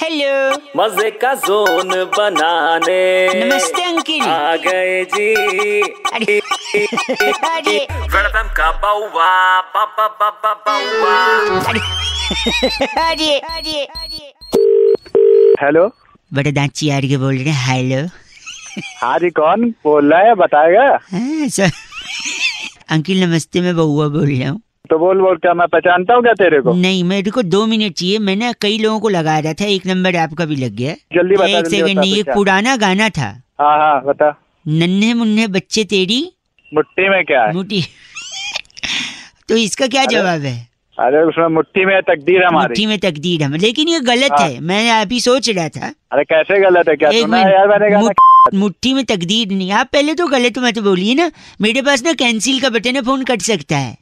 Hello मज़े का zone बनाने। नमस्ते अंकिल। आ गए जी। अरे अरे। वेलकम का बाउवा बाबा बाबा बाउवा। अरे अरे अरे। अरे हेलो। बड़े दांत चियार के बोल रहे हैं हेलो। हाँ जी कौन बोल रहा है? बताएगा। हाँ, अंकिल नमस्ते मैं बउआ बोल रहा हूँ। तो बोल बोल क्या मैं पहचानता हूँ क्या तेरे को? नहीं मेरे को दो मिनट चाहिए। मैंने कई लोगों को लगा रहा था एक नंबर आपका भी लग गया। जल्दी बता, एक सेकंड नहीं एक पुराना गाना था। हाँ हाँ बता। नन्हे मुन्ने बच्चे तेरी। मुट्ठी में क्या है? मुट्ठी। तो इसका क्या जवाब है? अरे उसमें मुट्ठी में तकदीर हमारी। मुट्ठी में तकदीर हम लेकिन ये गलत हाँ। है मैं अभी सोच रहा था। अरे कैसे गलत है? क्या सुना यार मैंने गाना? मुट्ठी में तकदीर नहीं। आप पहले तो गलत मत बोलिए ना। मेरे पास ना कैंसिल का बटन है फ़ोन कट सकता है।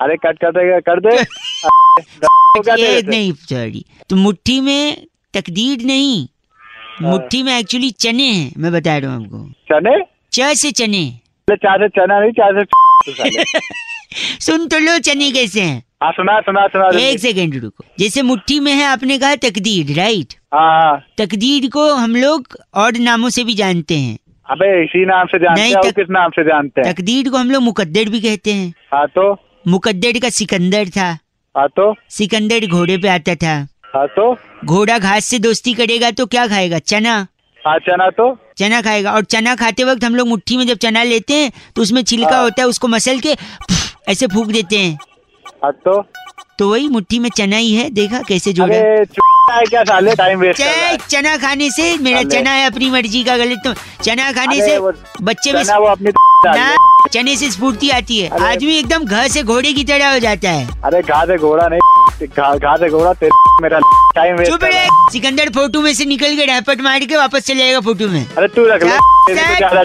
अरे कट कर दे। कर दे। ये नहीं सॉरी तो मुट्ठी में तकदीर नहीं। हाँ। मुट्ठी में एक्चुअली चने हैं मैं बता रहा हूँ आपको। चने? च से चने। चार से चना नहीं चार से तो सुन तो लो चने कैसे हैं। हाँ सुना सुना सुना। एक सेकेंड रुको। जैसे मुट्ठी में है आपने कहा तकदीर राइट हाँ हाँ। तकदीर को हम लोग और नामों से भी जानते हैं। अबे इसी नाम से जानते हैं तक- किस नाम से जानते हैं? तकदीर को हम लोग मुकद्दर भी कहते हैं। हाँ तो? मुकद्दर का सिकंदर था। हाँ तो? सिकंदर घोड़े पे आता था। हाँ तो? घोड़ा घास से दोस्ती करेगा तो क्या खाएगा? चना। हाँ चना तो? चना खाएगा। और चना खाते वक्त हम लोग मुट्ठी में जब चना लेते हैं तो उसमें छिलका हाँ। होता है उसको मसल के ऐसे फूक देते हैं। हाँ तो? तो वही मुट्ठी में चना ही है। देखा कैसे जोड़ा। है क्या साले? टाइम वेस्ट चना खाने से मेरा चना है अपनी मर्ज़ी का गलत तो। चना खाने से बच्चे में वो अपनी। चने से स्फूर्ति आती है। आदमी एकदम घर से घोड़े की तरह हो जाता है। अरे घा से घोड़ा नहीं घा से घोड़ा मेरा टाइम चुप है। सिकंदर फ़ोटो में से निकल के रैपट मार के वापस चले जाएगा फ़ोटो में। अरे तू रख ले। जा,